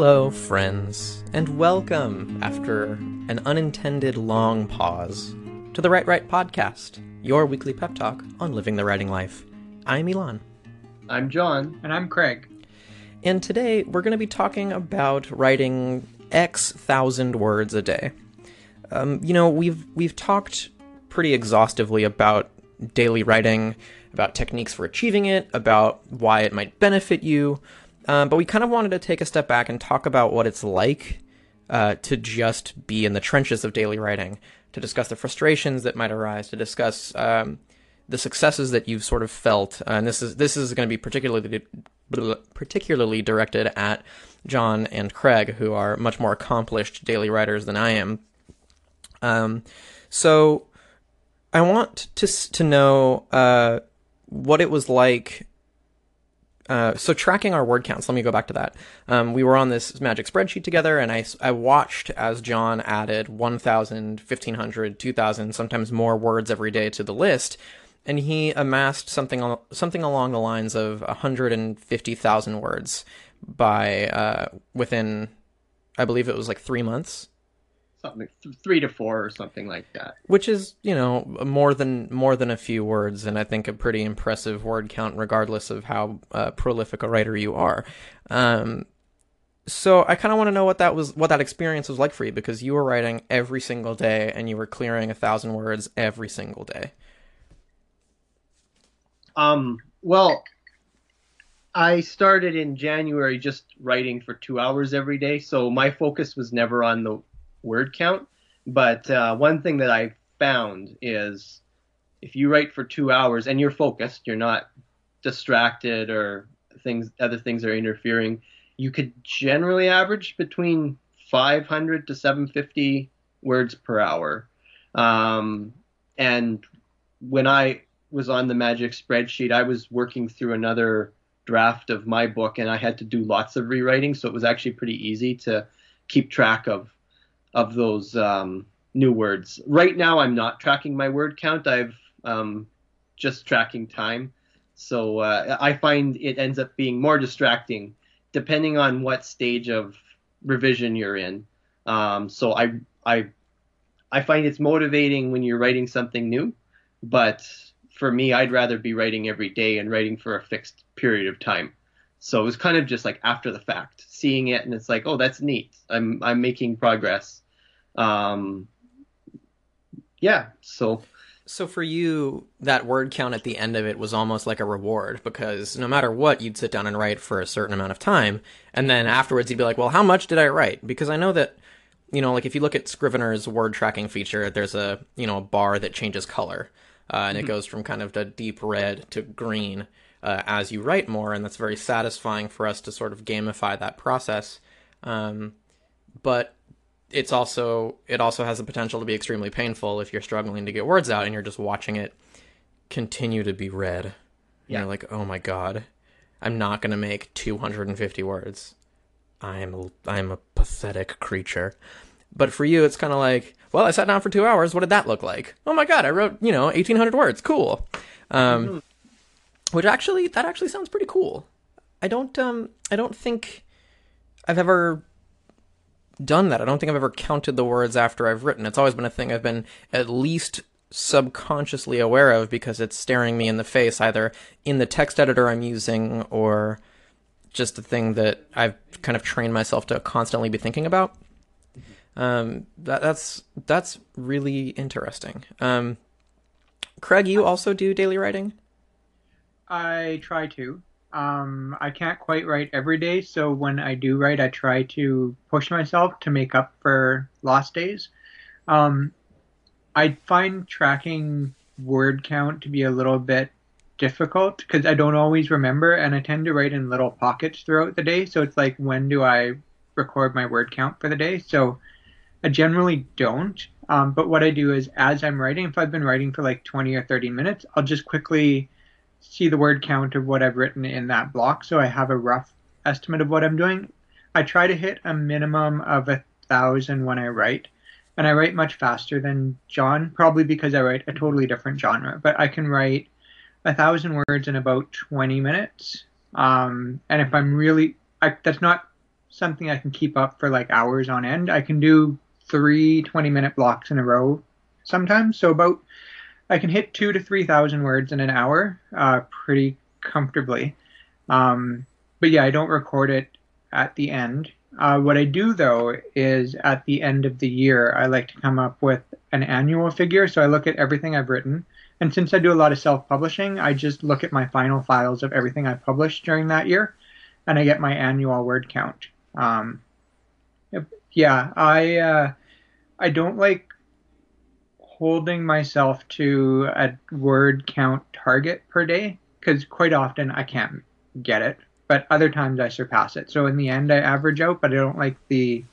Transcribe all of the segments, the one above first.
Hello, friends, and welcome after an unintended long pause to the Write Right Podcast, your weekly pep talk on living the writing life. I'm Elon. I'm John. And I'm Craig. And today we're going to be talking about writing X thousand words a day. Um, you know, we've we've talked pretty exhaustively about daily writing, about techniques for achieving it, about why it might benefit you. Um, but we kind of wanted to take a step back and talk about what it's like uh, to just be in the trenches of daily writing, to discuss the frustrations that might arise, to discuss um, the successes that you've sort of felt. Uh, and this is this is going to be particularly particularly directed at John and Craig, who are much more accomplished daily writers than I am. Um, so I want to to know uh, what it was like. Uh, so tracking our word counts. Let me go back to that. Um, we were on this magic spreadsheet together, and I, I watched as John added 1,000, 1,500, 2,000, sometimes more words every day to the list, and he amassed something something along the lines of 150,000 words by uh, within, I believe it was like three months something three to four or something like that. Which is, you know, more than more than a few words, and I think a pretty impressive word count, regardless of how uh, prolific a writer you are. Um, so I kind of want to know what that was, what that experience was like for you, because you were writing every single day, and you were clearing a thousand words every single day. Um. Well, I started in January just writing for two hours every day, so my focus was never on the word count. But uh, one thing that I found is if you write for two hours and you're focused, you're not distracted or things other things are interfering, you could generally average between 500 to 750 words per hour. Um, and when I was on the magic spreadsheet, I was working through another draft of my book and I had to do lots of rewriting, so it was actually pretty easy to keep track of of those um, new words. Right now, I'm not tracking my word count. I've um, just tracking time. So uh, I find it ends up being more distracting depending on what stage of revision you're in. Um, so I I I find it's motivating when you're writing something new, but for me, I'd rather be writing every day and writing for a fixed period of time. So it was kind of just like after the fact, seeing it, and it's like, oh, that's neat. I'm I'm making progress. Um, yeah. So. So for you, that word count at the end of it was almost like a reward because no matter what, you'd sit down and write for a certain amount of time, and then afterwards you'd be like, "Well, how much did I write?" Because I know that, you know, like if you look at Scrivener's word tracking feature, there's a you know a bar that changes color, uh, and mm-hmm. it goes from kind of a deep red to green uh, as you write more, and that's very satisfying for us to sort of gamify that process. Um, but it's also it also has the potential to be extremely painful if you're struggling to get words out and you're just watching it continue to be red. Yeah. You're like, oh my god, I'm not gonna make 250 words. I'm I'm a pathetic creature. But for you, it's kind of like, well, I sat down for two hours. What did that look like? Oh my god, I wrote you know 1,800 words. Cool. Um, mm-hmm. Which actually, that actually sounds pretty cool. I don't um I don't think I've ever done that. I don't think I've ever counted the words after I've written. It's always been a thing I've been at least subconsciously aware of because it's staring me in the face either in the text editor I'm using or just a thing that I've kind of trained myself to constantly be thinking about. Um, that, that's that's really interesting. Um, Craig, you also do daily writing? I try to. Um, I can't quite write every day, so when I do write, I try to push myself to make up for lost days. Um, I find tracking word count to be a little bit difficult because I don't always remember, and I tend to write in little pockets throughout the day. So it's like, when do I record my word count for the day? So I generally don't. Um, but what I do is, as I'm writing, if I've been writing for like 20 or 30 minutes, I'll just quickly see the word count of what I've written in that block so I have a rough estimate of what I'm doing. I try to hit a minimum of a thousand when I write, and I write much faster than John, probably because I write a totally different genre, but I can write a thousand words in about 20 minutes. Um, and if I'm really, I, that's not something I can keep up for like hours on end. I can do three 20 minute blocks in a row sometimes. So about I can hit two to three thousand words in an hour, uh, pretty comfortably. Um, but yeah, I don't record it at the end. Uh, what I do though is at the end of the year, I like to come up with an annual figure. So I look at everything I've written, and since I do a lot of self-publishing, I just look at my final files of everything I published during that year, and I get my annual word count. Um, yeah, I uh, I don't like holding myself to a word count target per day because quite often I can't get it, but other times I surpass it. So in the end, I average out, but I don't like the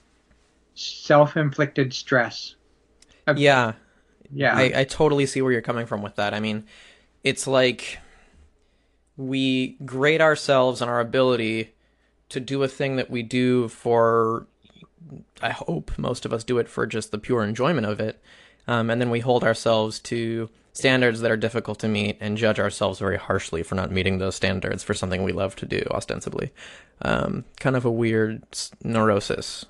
self-inflicted stress. Of, yeah, yeah, I, I totally see where you're coming from with that. I mean, it's like we grade ourselves on our ability to do a thing that we do for I hope most of us do it for just the pure enjoyment of it. Um, and then we hold ourselves to standards that are difficult to meet and judge ourselves very harshly for not meeting those standards for something we love to do ostensibly. Um, kind of a weird neurosis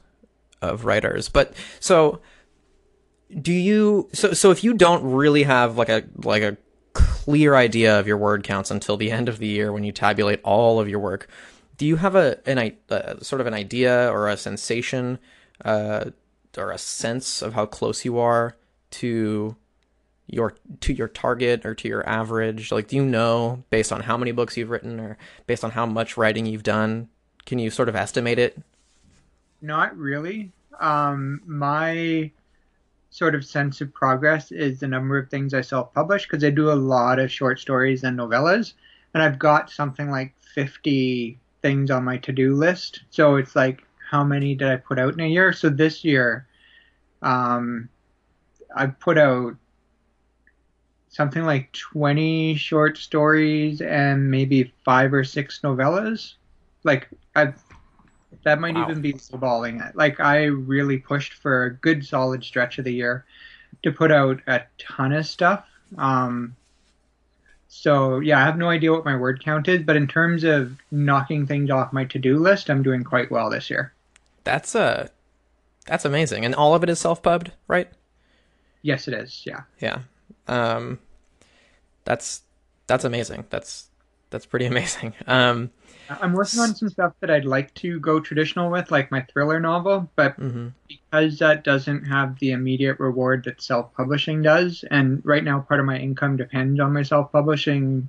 of writers. But so do you so so if you don't really have like a like a clear idea of your word counts until the end of the year when you tabulate all of your work, do you have a an a, sort of an idea or a sensation uh, or a sense of how close you are to your to your target or to your average? Like, do you know based on how many books you've written or based on how much writing you've done? Can you sort of estimate it? Not really. Um, my sort of sense of progress is the number of things I self-publish because I do a lot of short stories and novellas, and I've got something like fifty things on my to-do list. So it's like, how many did I put out in a year? So this year, um, I put out something like 20 short stories and maybe five or six novellas. Like I that might wow. even be balling it. Like I really pushed for a good solid stretch of the year to put out a ton of stuff. Um, so yeah, I have no idea what my word count is, but in terms of knocking things off my to-do list, I'm doing quite well this year. That's uh that's amazing. And all of it is self-pubbed, right? Yes, it is. Yeah. Yeah. Um, that's that's amazing. That's that's pretty amazing. Um, I'm working on some stuff that I'd like to go traditional with, like my thriller novel, but mm-hmm. because that doesn't have the immediate reward that self-publishing does, and right now part of my income depends on my self-publishing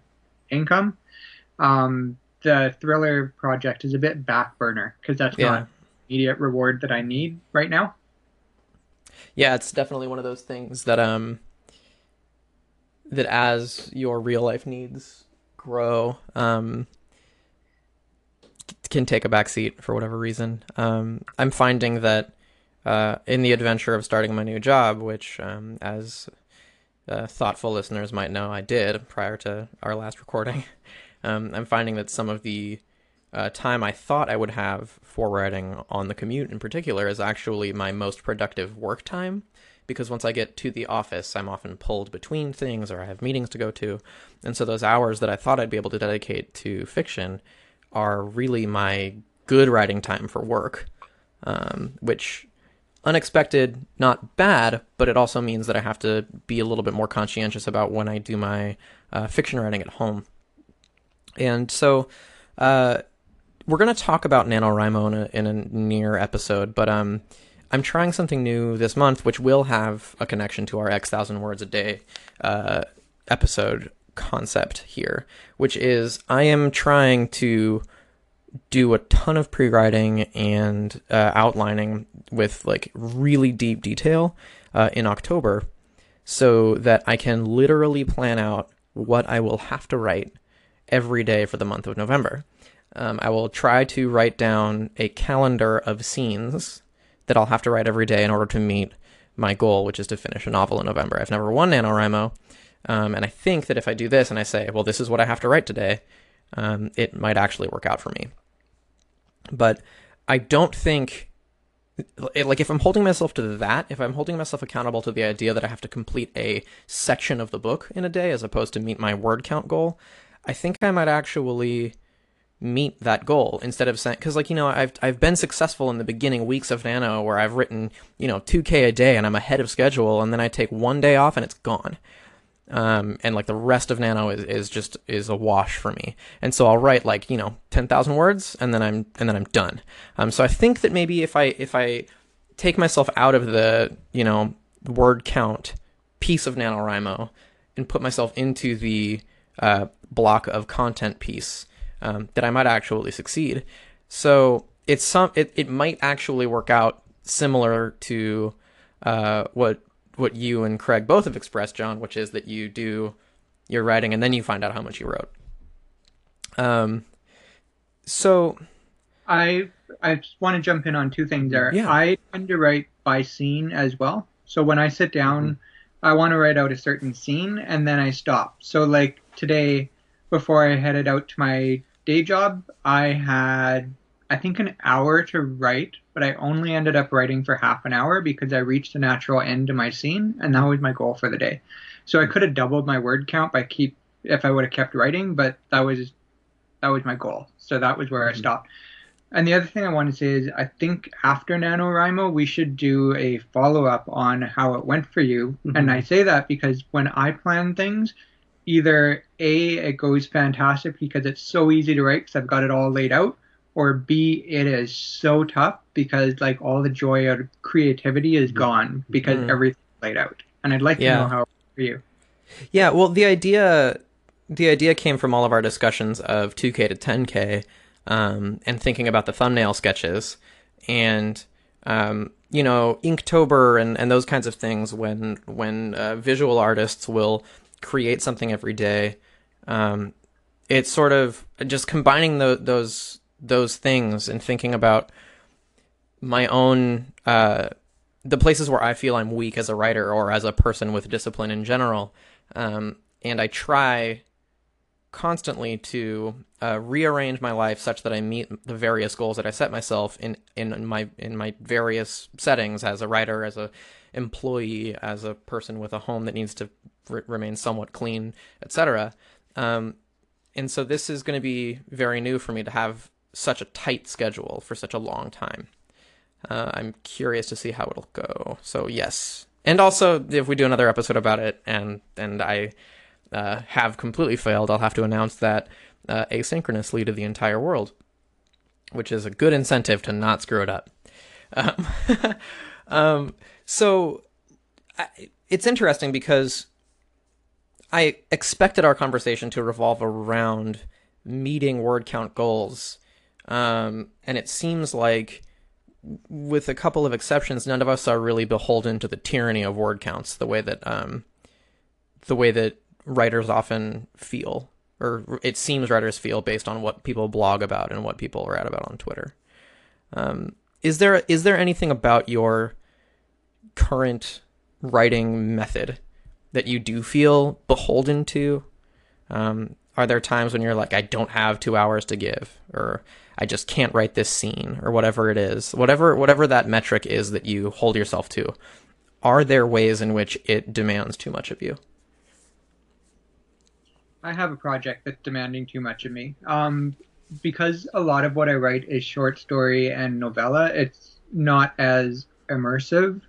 income. Um, the thriller project is a bit back burner because that's yeah. not immediate reward that I need right now yeah, it's definitely one of those things that um that as your real life needs grow, um can take a backseat for whatever reason. Um I'm finding that uh in the adventure of starting my new job, which um as uh, thoughtful listeners might know I did prior to our last recording. Um, I'm finding that some of the uh, time I thought I would have for writing on the commute in particular is actually my most productive work time because once I get to the office, I'm often pulled between things or I have meetings to go to. And so those hours that I thought I'd be able to dedicate to fiction are really my good writing time for work, um, which unexpected, not bad, but it also means that I have to be a little bit more conscientious about when I do my uh, fiction writing at home. And so, uh, we're gonna talk about NaNoWriMo in a, in a near episode, but um, I'm trying something new this month, which will have a connection to our X thousand words a day uh, episode concept here, which is I am trying to do a ton of pre-writing and uh, outlining with like really deep detail uh, in October, so that I can literally plan out what I will have to write every day for the month of November um, I will try to write down a calendar of scenes that I'll have to write every day in order to meet my goal, which is to finish a novel in November. I've never won NaNoWriMo, um, and I think that if I do this and I say, well, this is what I have to write today, um, it might actually work out for me. But I don't think, like, if I'm holding myself to that, if I'm holding myself accountable to the idea that I have to complete a section of the book in a day as opposed to meet my word count goal, I think I might actually meet that goal instead of saying because like you know I've I've been successful in the beginning weeks of Nano where I've written you know 2k a day and I'm ahead of schedule and then I take one day off and it's gone. Um, and like the rest of Nano is, is just is a wash for me. And so I'll write like you know 10,000 words and then I'm and then I'm done. Um, so I think that maybe if I if I take myself out of the you know word count piece of NaNoWriMo and put myself into the uh, block of content piece um, that I might actually succeed. So it's some it, it might actually work out similar to uh, what what you and Craig both have expressed, John, which is that you do your writing and then you find out how much you wrote. Um, so I I just want to jump in on two things there. Yeah. I tend to write by scene as well. So when I sit down, I want to write out a certain scene and then I stop. So like today, before I headed out to my day job, I had I think an hour to write, but I only ended up writing for half an hour because I reached the natural end to my scene, and that was my goal for the day. So I could have doubled my word count by keep if I would have kept writing, but that was that was my goal. So that was where I mm-hmm. stopped. And the other thing I want to say is I think after NaNoWriMo, we should do a follow up on how it went for you. And mm-hmm. I say that because when I plan things, either A, it goes fantastic because it's so easy to write because I've got it all laid out, or B, it is so tough because like all the joy out of creativity is gone because Mhm. everything's laid out. And I'd like Yeah. to know how for you. Yeah, well, the idea the idea came from all of our discussions of 2K to 10K, um, and thinking about the thumbnail sketches, and um, you know, Inktober and, and those kinds of things. When when uh, visual artists will create something every day, um, it's sort of just combining tho- those those things and thinking about my own uh, the places where I feel I'm weak as a writer or as a person with discipline in general. Um, and I try constantly to uh, rearrange my life such that I meet the various goals that I set myself in, in my in my various settings as a writer, as a employee, as a person with a home that needs to remain somewhat clean, etc. Um, and so this is going to be very new for me to have such a tight schedule for such a long time. Uh, I'm curious to see how it'll go. So yes, and also if we do another episode about it, and and I uh, have completely failed, I'll have to announce that uh, asynchronously to the entire world, which is a good incentive to not screw it up. Um, um, so I, it's interesting because I expected our conversation to revolve around meeting word count goals, um, and it seems like with a couple of exceptions, none of us are really beholden to the tyranny of word counts the way that um, the way that writers often feel, or it seems writers feel based on what people blog about and what people write about on Twitter. Um, is there is there anything about your current writing method that you do feel beholden to? Um, are there times when you're like, I don't have two hours to give, or I just can't write this scene, or whatever it is, whatever whatever that metric is that you hold yourself to? Are there ways in which it demands too much of you? I have a project that's demanding too much of me. Um, because a lot of what I write is short story and novella, it's not as immersive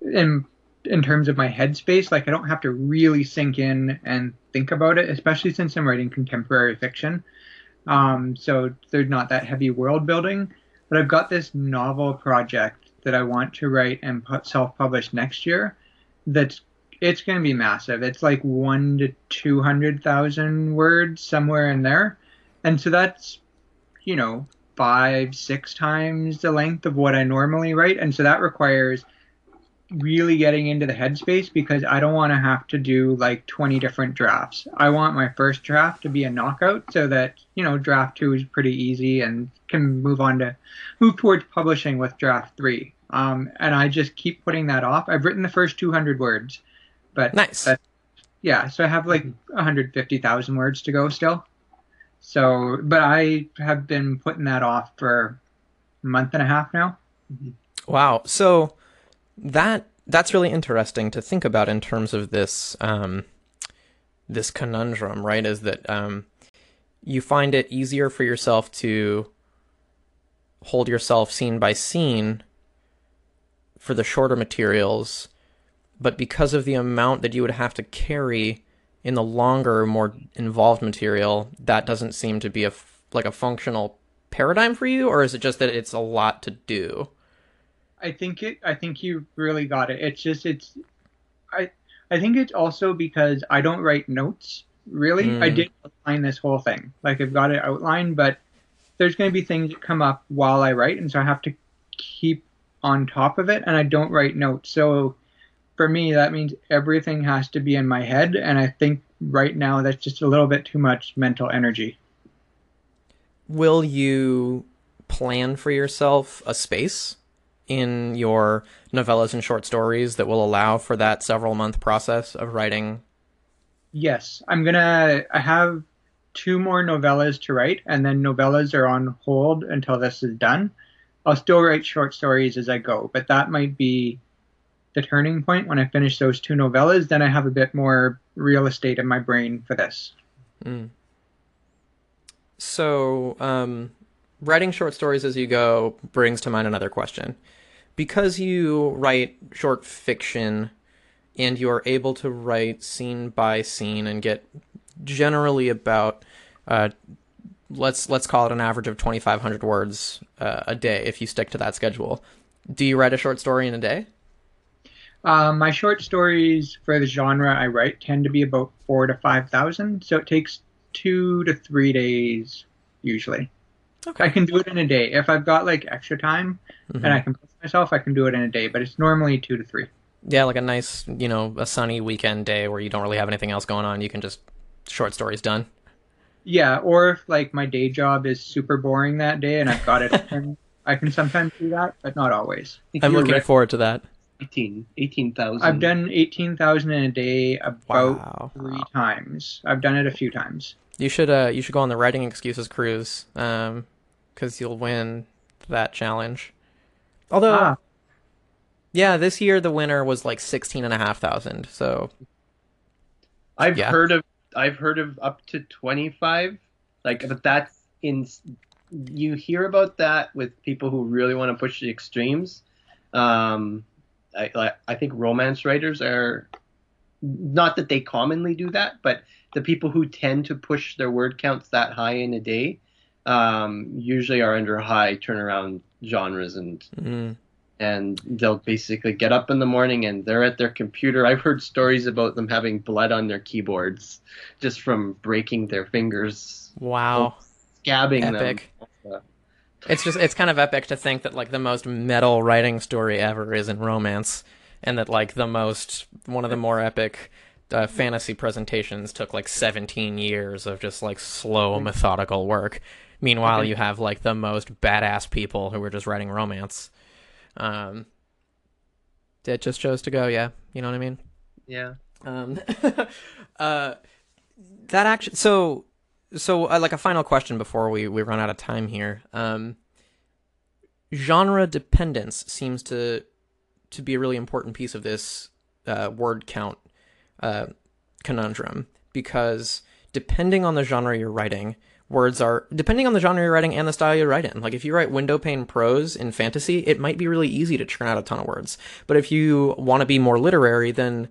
in in terms of my headspace. Like I don't have to really sink in and think about it, especially since I'm writing contemporary fiction. Um, so there's not that heavy world building. But I've got this novel project that I want to write and self-publish next year. That's it's going to be massive. It's like one to two hundred thousand words somewhere in there, and so that's you know five six times the length of what I normally write, and so that requires really getting into the headspace because I don't want to have to do like 20 different drafts. I want my first draft to be a knockout so that, you know, draft 2 is pretty easy and can move on to move towards publishing with draft 3. Um, and I just keep putting that off. I've written the first 200 words, but Nice. that- yeah, so I have like 150,000 words to go still. So, but I have been putting that off for a month and a half now. Wow. So that that's really interesting to think about in terms of this um, this conundrum, right? Is that um, you find it easier for yourself to hold yourself scene by scene for the shorter materials, but because of the amount that you would have to carry in the longer, more involved material, that doesn't seem to be a like a functional paradigm for you, or is it just that it's a lot to do? I think it. I think you really got it. It's just it's. I I think it's also because I don't write notes. Really, Mm. I did outline this whole thing. Like I've got it outlined, but there's going to be things that come up while I write, and so I have to keep on top of it. And I don't write notes, so for me that means everything has to be in my head. And I think right now that's just a little bit too much mental energy. Will you plan for yourself a space in your novellas and short stories that will allow for that several month process of writing? Yes, I'm gonna. I have two more novellas to write, and then novellas are on hold until this is done. I'll still write short stories as I go, but that might be the turning point when I finish those two novellas. Then I have a bit more real estate in my brain for this. Mm. So, um, writing short stories as you go brings to mind another question. Because you write short fiction and you are able to write scene by scene and get generally about uh, let's let's call it an average of 2500 words uh, a day if you stick to that schedule. Do you write a short story in a day? Um, my short stories for the genre I write tend to be about four to five thousand, so it takes two to three days usually. I can do it in a day if I've got like extra time Mhm. and I can push myself. I can do it in a day, but it's normally two to three. Yeah, like a nice, you know, a sunny weekend day where you don't really have anything else going on. You can just short stories done. Yeah, or if like my day job is super boring that day and I've got it, I can sometimes do that, but not always. I think I'm looking right, forward to that. 18 18,000. I've done eighteen thousand in a day about Wow. three times. I've done it a few times. You should uh you should go on the writing excuses cruise um cuz you'll win that challenge. Although Ah, yeah, this year the winner was like 16,500. So, I've Yeah. heard of I've heard of up to 25 like but that's in you hear about that with people who really want to push the extremes um I I think romance writers are not that they commonly do that but the people who tend to push their word counts that high in a day um usually are under high turnaround genres and mm, and they'll basically get up in the morning and they're at their computer. I've heard stories about them having blood on their keyboards just from breaking their fingers, wow. scabbing Epic. them. It's just it's kind of epic to think that like the most metal writing story ever is in romance and that like the most one of the more epic uh, fantasy presentations took like 17 years of just like slow methodical work. Meanwhile, you have like the most badass people who were just writing romance. Um it just chose to go, yeah. You know what I mean? Yeah. Um, uh, that actually, so, so uh, like a final question before we, we run out of time here. Um, genre dependence seems to to be a really important piece of this uh, word count uh, conundrum because depending on the genre you're writing, words are depending on the genre you're writing and the style you write in. Like if you write window pane prose in fantasy, it might be really easy to churn out a ton of words. But if you want to be more literary, then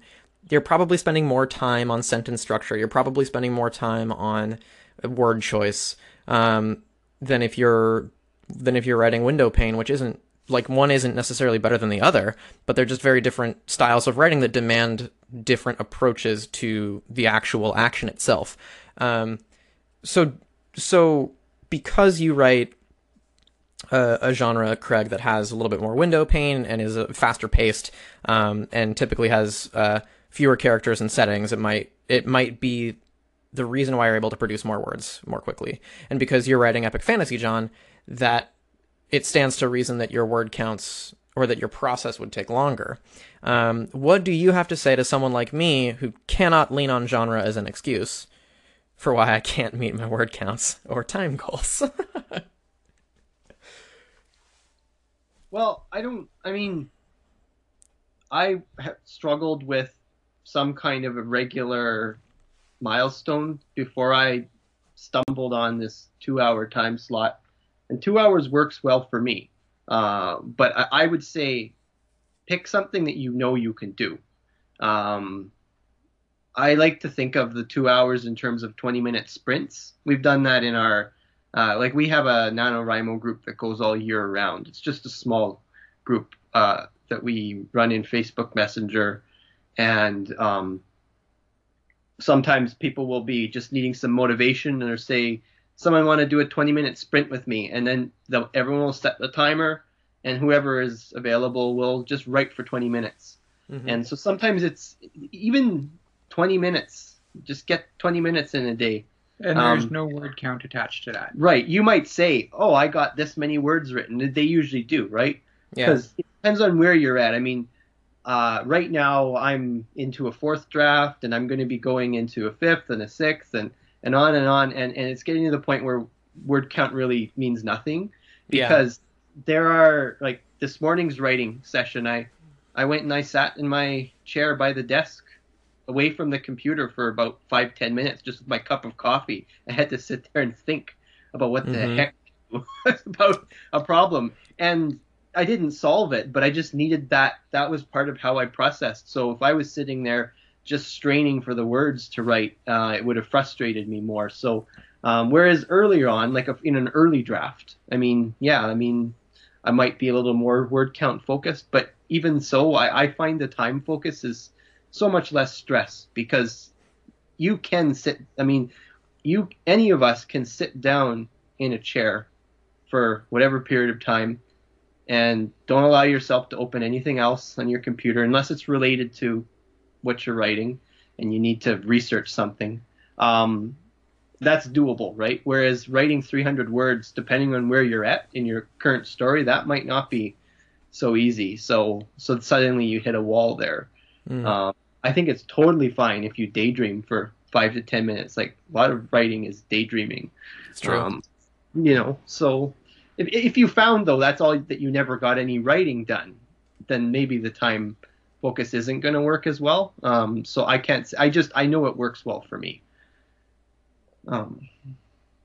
you're probably spending more time on sentence structure. You're probably spending more time on word choice um, than if you're than if you're writing window pane, which isn't like one isn't necessarily better than the other, but they're just very different styles of writing that demand different approaches to the actual action itself. Um, so so because you write a, a genre, Craig, that has a little bit more window pane and is uh, faster paced, um, and typically has uh, fewer characters and settings, it might it might be the reason why you're able to produce more words more quickly. And because you're writing epic fantasy, John, that it stands to reason that your word counts or that your process would take longer. Um, what do you have to say to someone like me who cannot lean on genre as an excuse for why I can't meet my word counts or time goals? Well, I don't. I mean, I have struggled with some kind of a regular milestone before I stumbled on this two-hour time slot, and two hours works well for me. Uh, but I, I, would say pick something that you know you can do. Um, I like to think of the two hours in terms of 20-minute sprints. We've done that in our uh, like we have a NaNoWriMo group that goes all year round. It's just a small group uh, that we run in Facebook Messenger, and um, sometimes people will be just needing some motivation or say someone want to do a 20 minute sprint with me and then everyone will set the timer and whoever is available will just write for 20 minutes mm-hmm. and so sometimes it's even 20 minutes. Just get 20 minutes in a day. And there's um, no word count attached to that. Right. You might say oh i got this many words written. They usually do right? Because yeah. it depends on where you're at. I mean uh, right now, I'm into a fourth draft, and I'm going to be going into a fifth and a sixth, and and on and on, and and it's getting to the point where word count really means nothing because yeah. there are like this morning's writing session. I I went and I sat in my chair by the desk, away from the computer for about five ten minutes, just with my cup of coffee. I had to sit there and think about what the mm-hmm. heck was about a problem, and I didn't solve it, but I just needed that. That was part of how I processed. So if I was sitting there just straining for the words to write, uh, it would have frustrated me more. So um, whereas earlier on, like in an early draft, I mean, yeah, I mean, I might be a little more word count focused, but even so, I, I find the time focus is so much less stress because you can sit. I mean, you any of us can sit down in a chair for whatever period of time and don't allow yourself to open anything else on your computer unless it's related to what you're writing and you need to research something. Um, that's doable, right? Whereas writing 300 words, depending on where you're at in your current story, that might not be so easy. So, so suddenly you hit a wall there. Mm. Um, I think it's totally fine if you daydream for five to 10 minutes. Like a lot of writing is daydreaming. It's true. Um, you know, so if, if you found though that's all that you never got any writing done, then maybe the time focus isn't going to work as well. Um, so I can't. I just I know it works well for me. Um,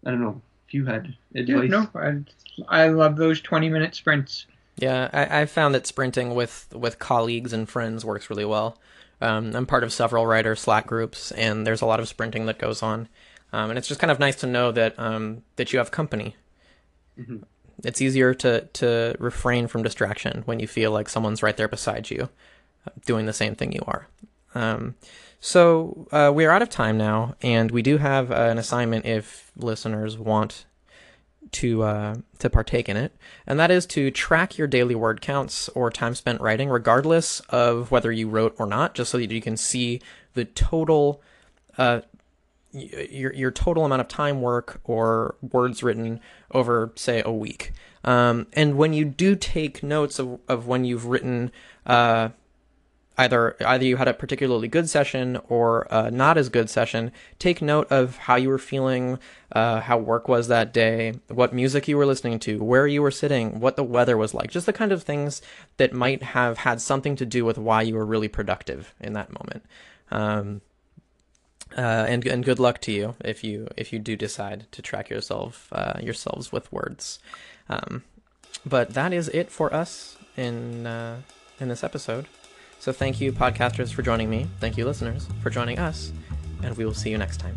I don't know if you had advice. Yeah, no, I, I love those twenty minute sprints. Yeah, I, I found that sprinting with with colleagues and friends works really well. Um, I'm part of several writer Slack groups, and there's a lot of sprinting that goes on, um, and it's just kind of nice to know that um, that you have company. Mm-hmm. It's easier to to refrain from distraction when you feel like someone's right there beside you, uh, doing the same thing you are. Um, so uh, we are out of time now, and we do have uh, an assignment if listeners want to uh, to partake in it, and that is to track your daily word counts or time spent writing, regardless of whether you wrote or not, just so that you can see the total uh, your your total amount of time work or words written over say a week. Um, and when you do take notes of, of when you've written uh, either either you had a particularly good session or a not as good session, take note of how you were feeling, uh, how work was that day, what music you were listening to, where you were sitting, what the weather was like, just the kind of things that might have had something to do with why you were really productive in that moment. Um, uh, and and good luck to you if you if you do decide to track yourself uh, yourselves with words. Um, but that is it for us in uh, in this episode. So thank you, podcasters, for joining me. Thank you, listeners, for joining us, and we will see you next time.